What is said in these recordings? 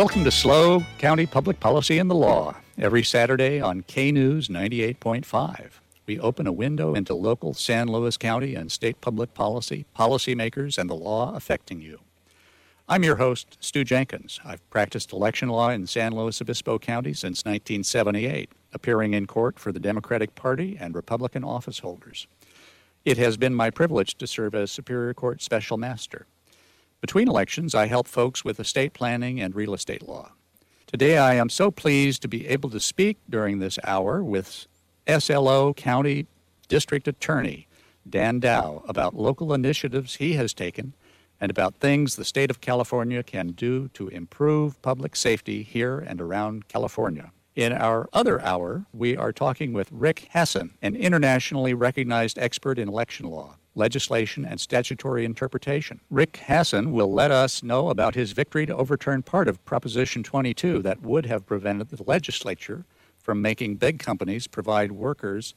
Welcome to SLO County Public Policy and the Law. Every Saturday on K News 98.5, we open a window into local San Luis County and state public policy, policymakers, and the law affecting you. I'm your host, Stu Jenkins. I've practiced election law in San Luis Obispo County since 1978, appearing in court for the Democratic Party and Republican office holders. It has been my privilege to serve as Superior Court Special Master. Between elections, I help folks with estate planning and real estate law. Today, I am so pleased to be able to speak during this hour with SLO County District Attorney Dan Dow about local initiatives he has taken and about things the state of California can do to improve public safety here and around California. In our other hour, we are talking with Rick Hasen, an internationally recognized expert in election law legislation, and statutory interpretation. Rick Hasen will let us know about his victory to overturn part of Proposition 22 that would have prevented the legislature from making big companies provide workers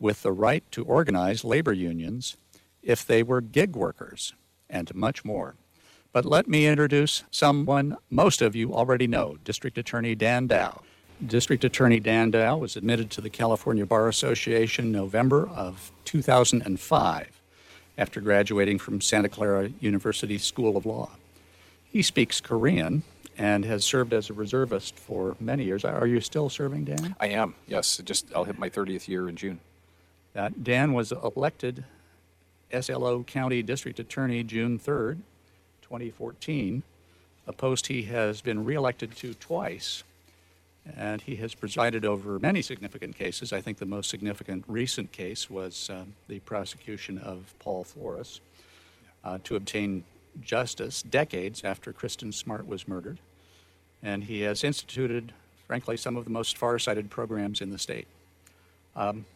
with the right to organize labor unions if they were gig workers, and much more. But let me introduce someone most of you already know District Attorney Dan Dow. District Attorney Dan Dow was admitted to the California Bar Association November of 2005 after graduating from Santa Clara University School of Law. He speaks Korean and has served as a reservist for many years. Are you still serving, Dan? I am, yes. Just I'll hit my 30th year in June. Uh, Dan was elected SLO County District Attorney June 3rd, 2014, a post he has been reelected to twice. And he has presided over many significant cases. I think the most significant recent case was um, the prosecution of Paul Flores uh, to obtain justice decades after Kristin Smart was murdered. And he has instituted, frankly, some of the most far-sighted programs in the state. Um,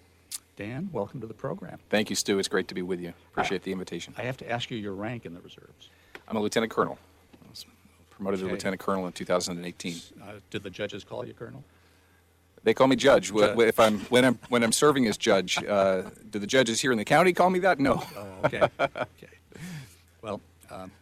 Dan, welcome to the program. Thank you, Stu. It's great to be with you. Appreciate the invitation. I have to ask you your rank in the reserves. I'm a lieutenant colonel. Promoted Okay. to lieutenant colonel in 2018. Uh, did the judges call you colonel? They call me judge. Judge. If I'm when I'm when I'm serving as judge, uh, do the judges here in the county call me that? No. Oh, okay. okay. Well, um,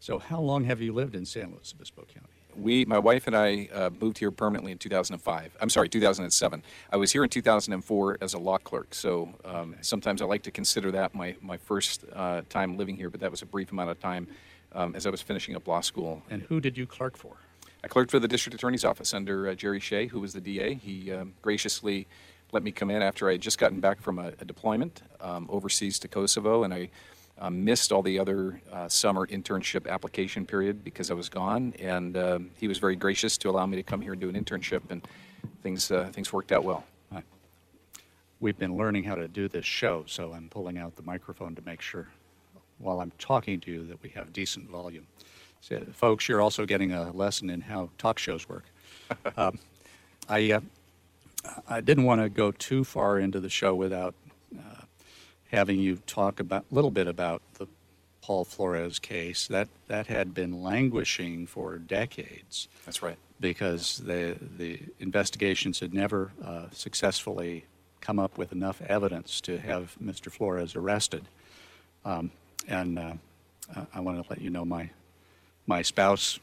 so how long have you lived in San Luis Obispo County? We, my wife and I, uh, moved here permanently in 2005. I'm sorry, 2007. I was here in 2004 as a law clerk, so um, sometimes I like to consider that my my first uh, time living here. But that was a brief amount of time um, as I was finishing up law school. And who did you clerk for? I clerked for the district attorney's office under uh, Jerry Shea, who was the DA. He um, graciously let me come in after I had just gotten back from a, a deployment um, overseas to Kosovo, and I um, missed all the other uh, summer internship application period because I was gone. And um, he was very gracious to allow me to come here and do an internship, and things uh, things worked out well. We've been learning how to do this show, so I'm pulling out the microphone to make sure while I'm talking to you that we have decent volume. So, folks, you're also getting a lesson in how talk shows work. um, I, uh, I didn't want to go too far into the show without uh, having you talk about a little bit about the Paul Flores case. That that had been languishing for decades That's right. because the the investigations had never uh, successfully come up with enough evidence to have Mr. Flores arrested. Um, and uh, I- want to let you know my my spouse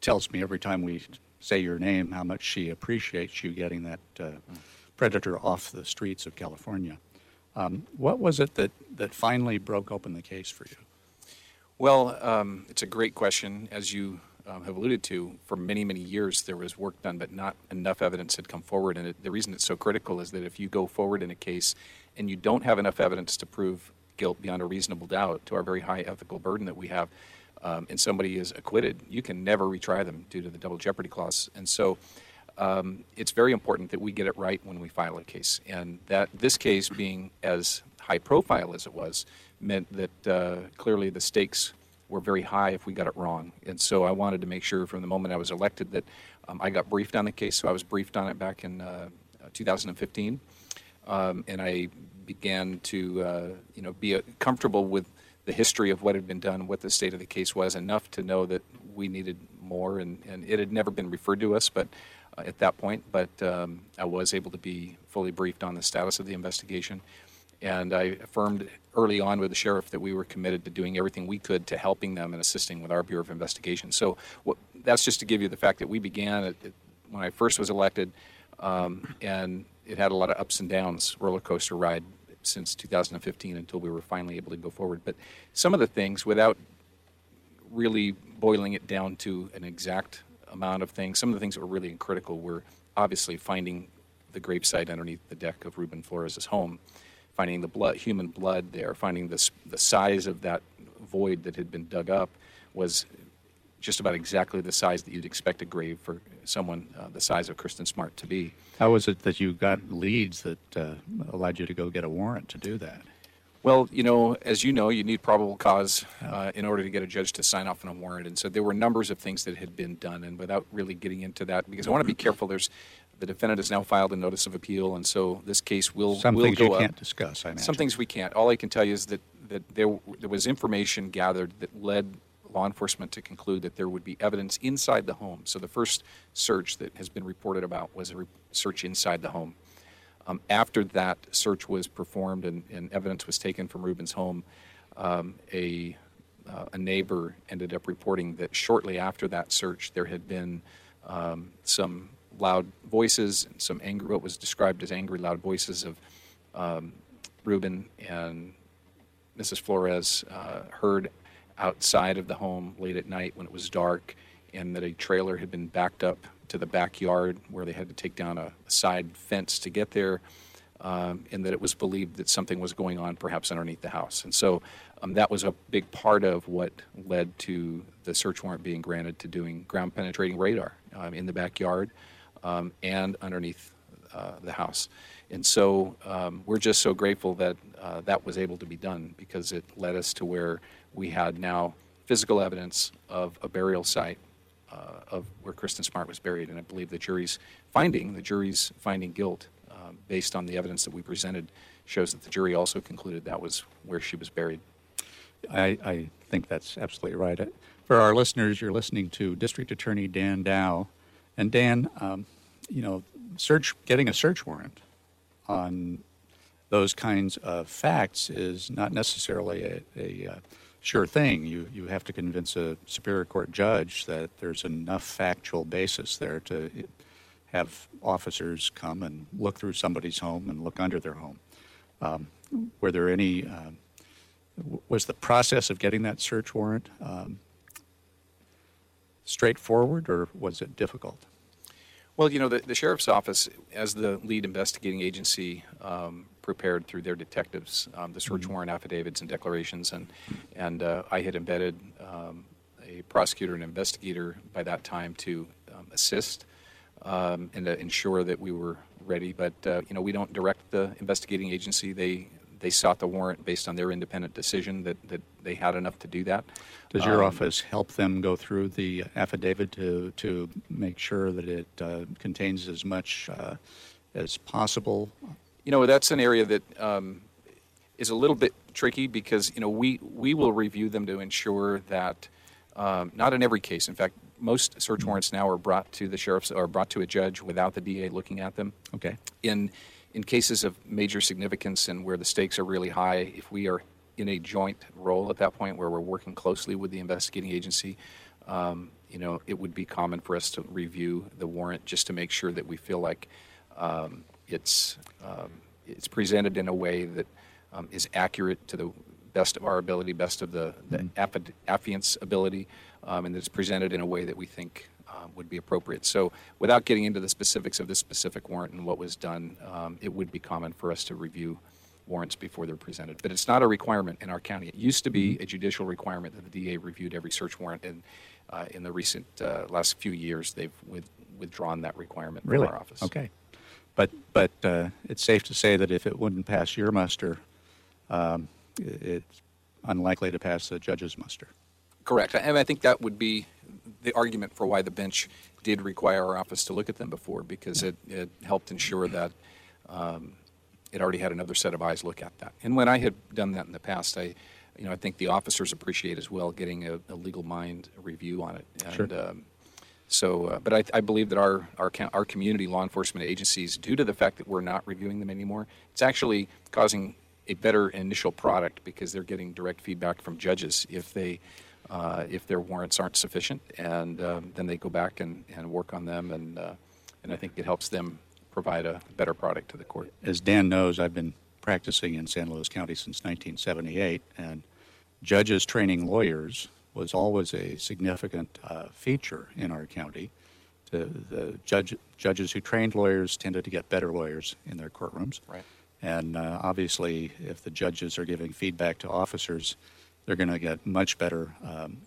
tells me every time we say your name how much she appreciates you getting that uh, predator off the streets of California. Um, what was it that, that finally broke open the case for you? Well, um, it's a great question. As you um, have alluded to, for many, many years there was work done, but not enough evidence had come forward. And it, the reason it's so critical is that if you go forward in a case and you don't have enough evidence to prove guilt beyond a reasonable doubt, to our very high ethical burden that we have, um, and somebody is acquitted, you can never retry them due to the double jeopardy clause. And so um, it's very important that we get it right when we file a case. And that this case being as high profile as it was meant that uh, clearly the stakes were very high if we got it wrong. And so I wanted to make sure from the moment I was elected that um, I got briefed on the case. So I was briefed on it back in uh, 2015, um, and I began to uh, you know be uh, comfortable with the history of what had been done, what the state of the case was, enough to know that we needed more, and, and it had never been referred to us, but uh, at that point, but um, I was able to be fully briefed on the status of the investigation. And I affirmed early on with the sheriff that we were committed to doing everything we could to helping them and assisting with our Bureau of Investigation. So what, that's just to give you the fact that we began at, when I first was elected, um, and it had a lot of ups and downs, roller coaster ride since 2015 until we were finally able to go forward. But some of the things, without really boiling it down to an exact amount of things, some of the things that were really critical were obviously finding the gravesite underneath the deck of Ruben Flores' home finding the blood, human blood there, finding this, the size of that void that had been dug up was just about exactly the size that you'd expect a grave for someone uh, the size of Kristin Smart to be. How was it that you got leads that uh, allowed you to go get a warrant to do that? Well, you know, as you know, you need probable cause uh, in order to get a judge to sign off on a warrant. And so there were numbers of things that had been done. And without really getting into that, because I want to be careful, there's the defendant has now filed a notice of appeal, and so this case will Some will things go you up. can't discuss, I imagine. Some things we can't. All I can tell you is that, that there, there was information gathered that led law enforcement to conclude that there would be evidence inside the home. So the first search that has been reported about was a re- search inside the home. Um, after that search was performed and, and evidence was taken from Ruben's home, um, a, uh, a neighbor ended up reporting that shortly after that search, there had been um, some loud voices and some angry, what was described as angry, loud voices of um, Ruben and Mrs. Flores uh, heard outside of the home late at night when it was dark, and that a trailer had been backed up to the backyard where they had to take down a side fence to get there, um, and that it was believed that something was going on perhaps underneath the house. And so um, that was a big part of what led to the search warrant being granted to doing ground penetrating radar um, in the backyard um, and underneath uh, the house. And so um, we're just so grateful that uh, that was able to be done because it led us to where we had now physical evidence of a burial site uh, of where Kristin Smart was buried. And I believe the jury's finding, the jury's finding guilt um, based on the evidence that we presented, shows that the jury also concluded that was where she was buried. I, I think that's absolutely right. Uh, For our listeners, you're listening to District Attorney Dan Dow. And Dan, um, you know, search getting a search warrant on those kinds of facts is not necessarily a, a uh, sure thing. You you have to convince a superior court judge that there's enough factual basis there to have officers come and look through somebody's home and look under their home. Um, were there any? Uh, was the process of getting that search warrant um, straightforward, or was it difficult? Well, you know, the, the sheriff's office, as the lead investigating agency, um, prepared through their detectives um, the search warrant affidavits and declarations, and and uh, I had embedded um, a prosecutor and investigator by that time to um, assist um, and to ensure that we were ready. But uh, you know, we don't direct the investigating agency; they they sought the warrant based on their independent decision that, that they had enough to do that. Does your Um, office help them go through the affidavit to, to make sure that it uh, contains as much uh, as possible? You know, that's an area that um, is a little bit tricky because, you know, we, we will review them to ensure that, um, not in every case, in fact, most search warrants now are brought to the sheriff's or brought to a judge without the DA looking at them. Okay. In, in cases of major significance and where the stakes are really high, if we are in a joint role at that point where we're working closely with the investigating agency, um, you know, it would be common for us to review the warrant just to make sure that we feel like um, it's um, it's presented in a way that um, is accurate to the best of our ability, best of the, the affi- affiant's ability, um, and that it's presented in a way that we think um, would be appropriate. So, without getting into the specifics of this specific warrant and what was done, um, it would be common for us to review warrants before they're presented. But it's not a requirement in our county. It used to be a judicial requirement that the DA reviewed every search warrant, and uh, in the recent uh, last few years, they've with, withdrawn that requirement Really? from our office. Okay. But, but uh, it's safe to say that if it wouldn't pass your muster, um, it's unlikely to pass the judge's muster. Correct. And I think that would be the argument for why the bench did require our office to look at them before, because it, it helped ensure that um, it already had another set of eyes look at that. And when I had done that in the past, I, you know, I think the officers appreciate as well getting a, a legal mind review on it. And, Sure. um, so, uh, but I, I believe that our, our, our community law enforcement agencies, due to the fact that we're not reviewing them anymore, it's actually causing a better initial product because they're getting direct feedback from judges if they, uh, if their warrants aren't sufficient, and um, then they go back and, and work on them, and, uh, and I think it helps them provide a better product to the court. As Dan knows, I've been practicing in San Luis County since 1978, and judges training lawyers was always a significant uh, feature in our county. The, the judge, judges who trained lawyers tended to get better lawyers in their courtrooms. Right. And uh, obviously, if the judges are giving feedback to officers, they're going to get much better um,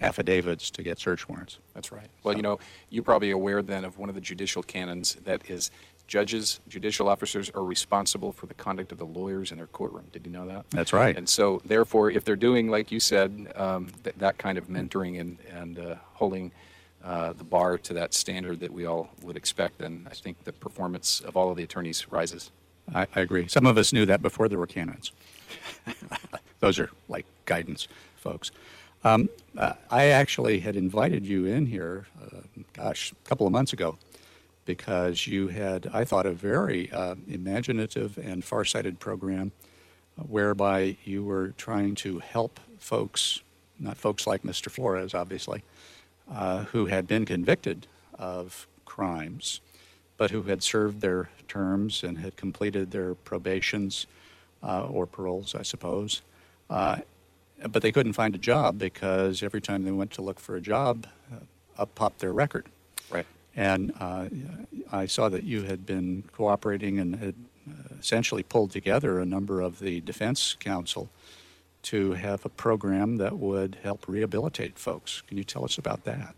affidavits to get search warrants. That's right. Well, you know, you're probably aware then of one of the judicial canons that is judges, judicial officers are responsible for the conduct of the lawyers in their courtroom. Did you know that? That's right. And so, therefore, if they're doing, like you said, um, th- that kind of mentoring and, and uh, holding uh, the bar to that standard that we all would expect, then I think the performance of all of the attorneys rises. I, I agree. Some of us knew that before there were canons. Those are like guidance, folks. Um, uh, I actually had invited you in here, uh, gosh, a couple of months ago, because you had, I thought, a very uh, imaginative and farsighted program uh, whereby you were trying to help folks, not folks like Mr. Flores, obviously, uh, who had been convicted of crimes, but who had served their terms and had completed their probations uh, or paroles, I suppose. But they couldn't find a job because every time they went to look for a job, uh, up popped their record. Right. And uh, I saw that you had been cooperating and had uh, essentially pulled together a number of the defense counsel to have a program that would help rehabilitate folks. Can you tell us about that?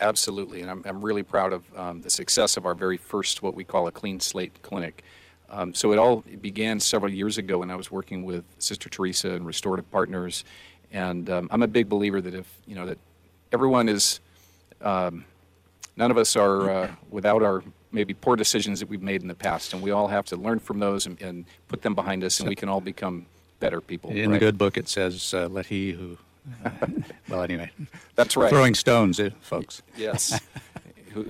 Absolutely, and I'm, I'm really proud of um, the success of our very first, what we call a clean slate clinic. Um, so it all began several years ago when I was working with Sister Teresa and Restorative Partners, and um, I'm a big believer that if you know that everyone is, um, none of us are uh, without our maybe poor decisions that we've made in the past, and we all have to learn from those and, and put them behind us, and we can all become better people. In the good book, it says, uh, let he who. well, anyway. That's right. Throwing stones, eh, folks. Yes.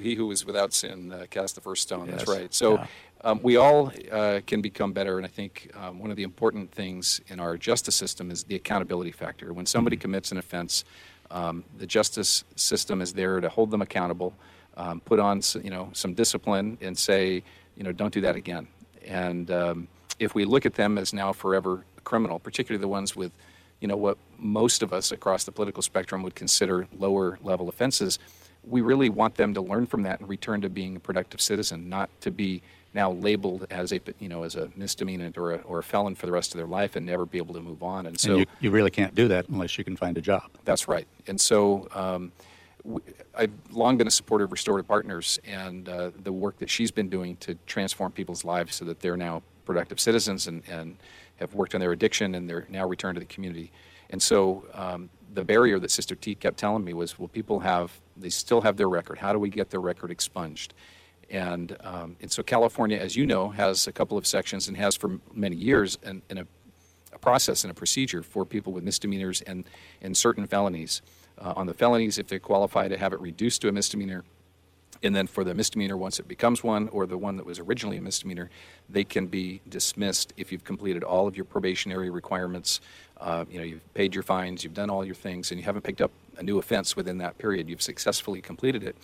He who is without sin uh, cast the first stone. That's right. So Yeah. Um, we all uh, can become better. And I think um, one of the important things in our justice system is the accountability factor. When somebody Mm-hmm. commits an offense, um, the justice system is there to hold them accountable, um, put on you know some discipline, and say you know don't do that again. And um, if we look at them as now forever criminal, particularly the ones with you know what most of us across the political spectrum would consider lower level offenses we really want them to learn from that and return to being a productive citizen not to be now labeled as a you know as a misdemeanor or a, or a felon for the rest of their life and never be able to move on and so and you, you really can't do that unless you can find a job. that's right. And so um, w- I've long been a supporter of Restorative Partners and uh, the work that she's been doing to transform people's lives so that they're now productive citizens and, and have worked on their addiction and they're now returned to the community. And so um, the barrier that Sister T kept telling me was, well, people have, they still have their record. How do we get their record expunged? And, um, and so California, as you know, has a couple of sections and has for many years a a process and a procedure for people with misdemeanors and, and certain felonies. Uh, on the felonies, if they qualify to have it reduced to a misdemeanor, and then for the misdemeanor, once it becomes one, or the one that was originally a misdemeanor, they can be dismissed if you've completed all of your probationary requirements. Uh, you know, you've paid your fines, you've done all your things, and you haven't picked up a new offense within that period. You've successfully completed it.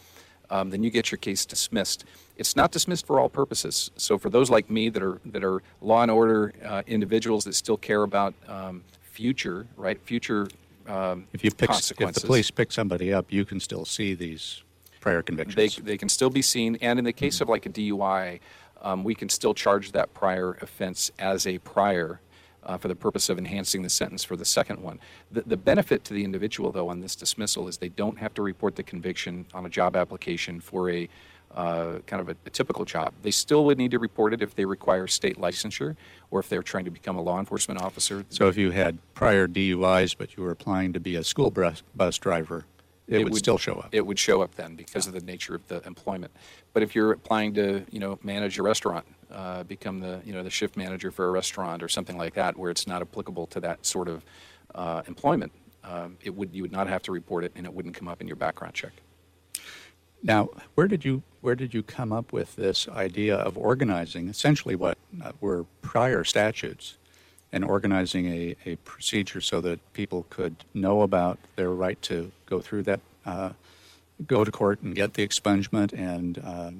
Um, then you get your case dismissed. It's not dismissed for all purposes. So for those like me that are that are law and order uh, individuals that still care about um, future, right, future um, If you pick, if the police pick somebody up, you can still see these prior convictions. They, they can still be seen, and in the case of like a DUI, um, we can still charge that prior offense as a prior uh, for the purpose of enhancing the sentence for the second one. The, the benefit to the individual, though, on this dismissal is they don't have to report the conviction on a job application for a uh, kind of a, a, typical job. They still would need to report it if they require state licensure or if they're trying to become a law enforcement officer. So if you had prior DUIs but you were applying to be a school bus, bus driver, it, it would, would, still show up. It would show up then because yeah. of the nature of the employment. But if you're applying to, you know, manage a restaurant, uh, become the, you know, the shift manager for a restaurant or something like that, where it's not applicable to that sort of uh, employment, um, it would you would not have to report it, and it wouldn't come up in your background check. Now, where did you where did you come up with this idea of organizing essentially what uh, were prior statutes and organizing a, a procedure so that people could know about their right to go through that, uh, go to court and get the expungement and uh,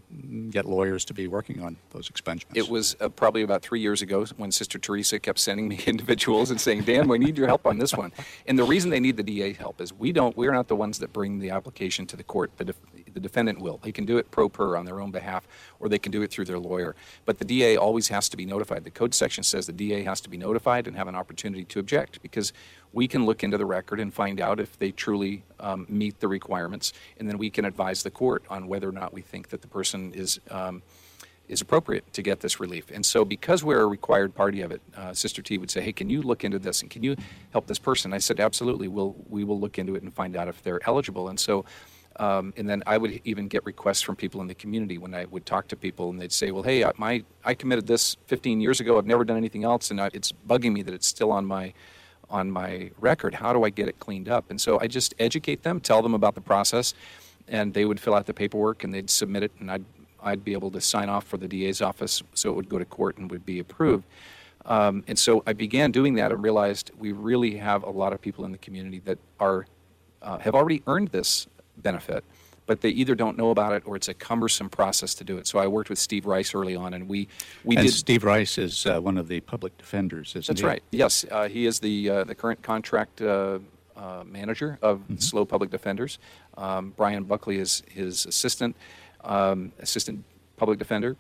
get lawyers to be working on those expungements? It was uh, probably about three years ago when Sister Teresa kept sending me individuals and saying, Dan, we need your help on this one. And the reason they need the DA help is we don't, we're not the ones that bring the application to the court. The defendant will. They can do it pro per on their own behalf, or they can do it through their lawyer. But the DA always has to be notified. The code section says the DA has to be notified and have an opportunity to object because we can look into the record and find out if they truly um, meet the requirements, and then we can advise the court on whether or not we think that the person is. Um, is appropriate to get this relief. And so, because we're a required party of it, uh, Sister T would say, "Hey, can you look into this and can you help this person?" I said, "Absolutely. We'll we will look into it and find out if they're eligible." And so, um, and then I would even get requests from people in the community when I would talk to people, and they'd say, "Well, hey, my I committed this 15 years ago. I've never done anything else, and I, it's bugging me that it's still on my on my record. How do I get it cleaned up?" And so I just educate them, tell them about the process, and they would fill out the paperwork and they'd submit it, and I'd I'd be able to sign off for the DA's office, so it would go to court and would be approved. Um, and so I began doing that and realized we really have a lot of people in the community that are uh, have already earned this benefit, but they either don't know about it or it's a cumbersome process to do it. So I worked with Steve Rice early on, and we we and did. Steve Rice is uh, one of the public defenders, isn't That's he? right. Yes, uh, he is the uh, the current contract. Uh, uh, manager of mm-hmm. SLO Public Defenders. Um, Brian Buckley is his assistant, um, assistant public defender,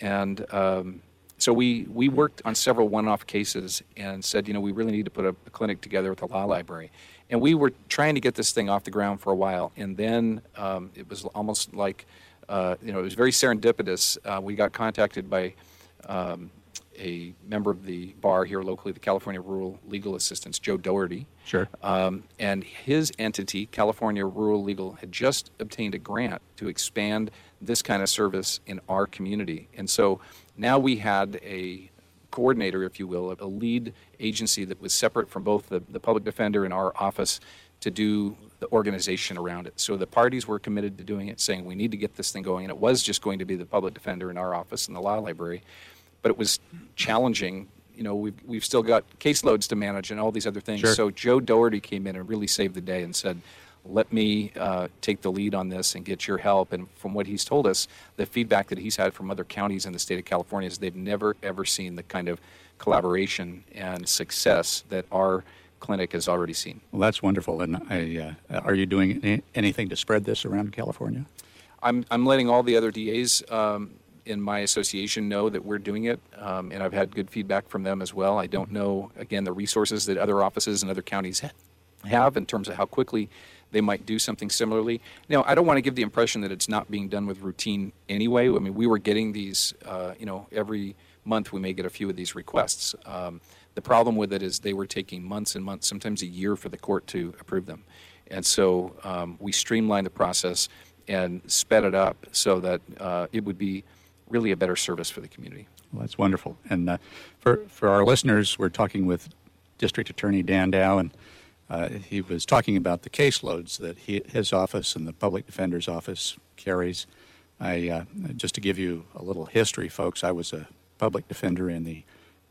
and um, so we, we worked on several one-off cases and said, you know, we really need to put a, a clinic together with the law library. And we were trying to get this thing off the ground for a while, and then um, it was almost like, uh, you know, it was very serendipitous. Uh, we got contacted by um, a member of the bar here locally, the California Rural Legal Assistance, Joe Doherty. Sure. Um, and his entity, California Rural Legal, had just obtained a grant to expand this kind of service in our community. And so now we had a coordinator, if you will, a lead agency that was separate from both the, the public defender and our office to do the organization around it. So the parties were committed to doing it, saying we need to get this thing going. And it was just going to be the public defender in our office and the law library. But it was challenging. You know, we've, we've still got caseloads to manage and all these other things. Sure. So Joe Doherty came in and really saved the day and said, let me uh, take the lead on this and get your help. And from what he's told us, the feedback that he's had from other counties in the state of California is they've never, ever seen the kind of collaboration and success that our clinic has already seen. Well, that's wonderful. And I, uh, are you doing any, anything to spread this around California? I'm, I'm letting all the other DAs um, in my association know that we're doing it, um, and I've had good feedback from them as well. I don't know, again, the resources that other offices and other counties have in terms of how quickly they might do something similarly. Now, I don't want to give the impression that it's not being done with routine anyway. I mean, we were getting these, uh, you know, every month we may get a few of these requests. Um, the problem with it is they were taking months and months, sometimes a year for the court to approve them. And so um, we streamlined the process and sped it up so that uh, it would be really a better service for the community. Well, that's wonderful. And uh, for, for our listeners, we're talking with District Attorney Dan Dow, and uh, he was talking about the caseloads that he, his office and the public defender's office carries. I, uh, just to give you a little history, folks, I was a public defender in the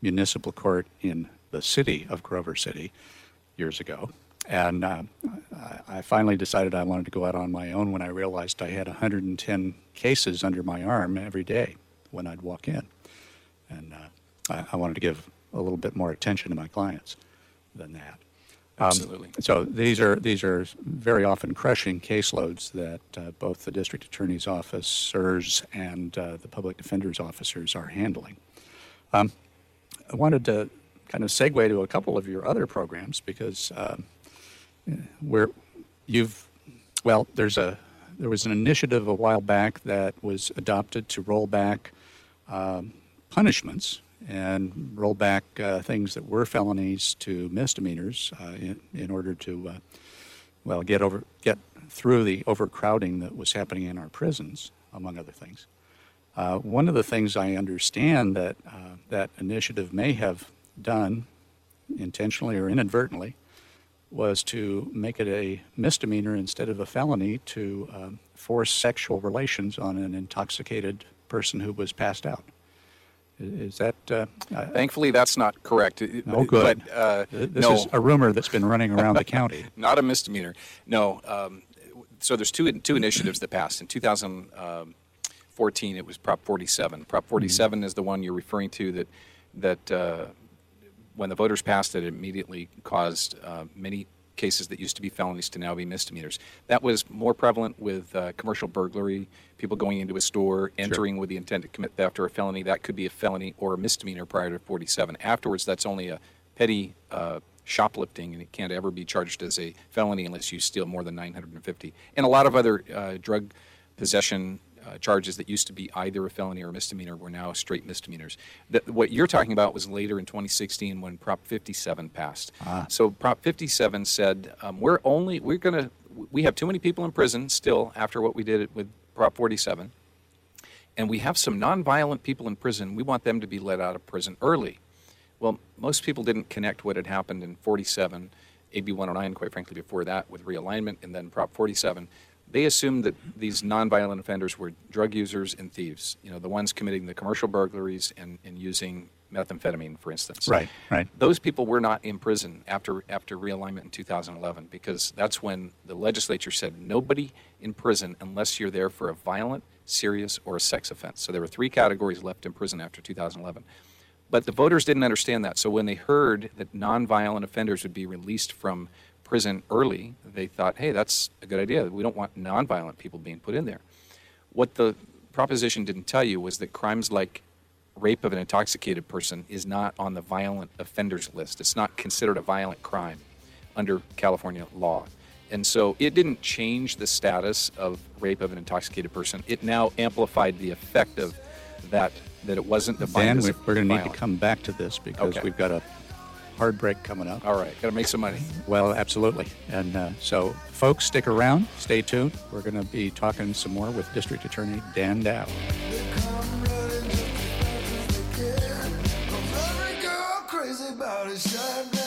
municipal court in the city of Grover City years ago. And uh, I finally decided I wanted to go out on my own when I realized I had 110 cases under my arm every day when I'd walk in. And uh, I, I wanted to give a little bit more attention to my clients than that. Um, Absolutely. So these are these are very often crushing caseloads that uh, both the district attorney's officers and uh, the public defender's officers are handling. Um, I wanted to kind of segue to a couple of your other programs because um, where you've well, there's a there was an initiative a while back that was adopted to roll back um, punishments and roll back uh, things that were felonies to misdemeanors uh, in, in order to, uh, well, get over get through the overcrowding that was happening in our prisons, among other things. Uh, one of the things I understand that uh, that initiative may have done, intentionally or inadvertently, was to make it a misdemeanor instead of a felony to um, force sexual relations on an intoxicated person who was passed out. Is that? Uh, Thankfully, that's not correct. Oh, good. But, uh, this no, is a rumor that's been running around the county. not a misdemeanor. No. Um, so there's two two initiatives that passed in 2014. It was Prop 47. Prop 47 is the one you're referring to that that uh, when the voters passed it, it immediately caused uh, many cases that used to be felonies to now be misdemeanors. That was more prevalent with uh, commercial burglary, people going into a store, entering with the intent to commit theft or a felony. That could be a felony or a misdemeanor prior to 47. Afterwards, that's only a petty uh, shoplifting, and it can't ever be charged as a felony unless you steal more than 950. And a lot of other uh, drug possession uh, charges that used to be either a felony or a misdemeanor were now straight misdemeanors. The, what you're talking about was later in 2016 when Prop 57 passed. So Prop 57 said um, we're only we're going to we have too many people in prison still after what we did with Prop 47, and we have some nonviolent people in prison. We want them to be let out of prison early. Well, most people didn't connect what had happened in 47, AB 109, quite frankly, before that with realignment, and then Prop 47. They assumed that these nonviolent offenders were drug users and thieves, you know, the ones committing the commercial burglaries and, and using methamphetamine, for instance. Right, right. Those people were not in prison after, after realignment in 2011 because that's when the legislature said nobody in prison unless you're there for a violent, serious, or a sex offense. So there were three categories left in prison after 2011. But the voters didn't understand that. So when they heard that nonviolent offenders would be released from prison early, they thought, hey, that's a good idea. We don't want nonviolent people being put in there. What the proposition didn't tell you was that crimes like rape of an intoxicated person is not on the violent offenders list. It's not considered a violent crime under California law. And so it didn't change the status of rape of an intoxicated person. It now amplified the effect of that that it wasn't defined Dan, as we're going to need to come back to this because Okay. we've got a hard break coming up. All right, got to make some money. Well, absolutely. And uh, so, folks, stick around. Stay tuned. We're going to be talking some more with District Attorney Dan Dow. Every girl crazy about his shine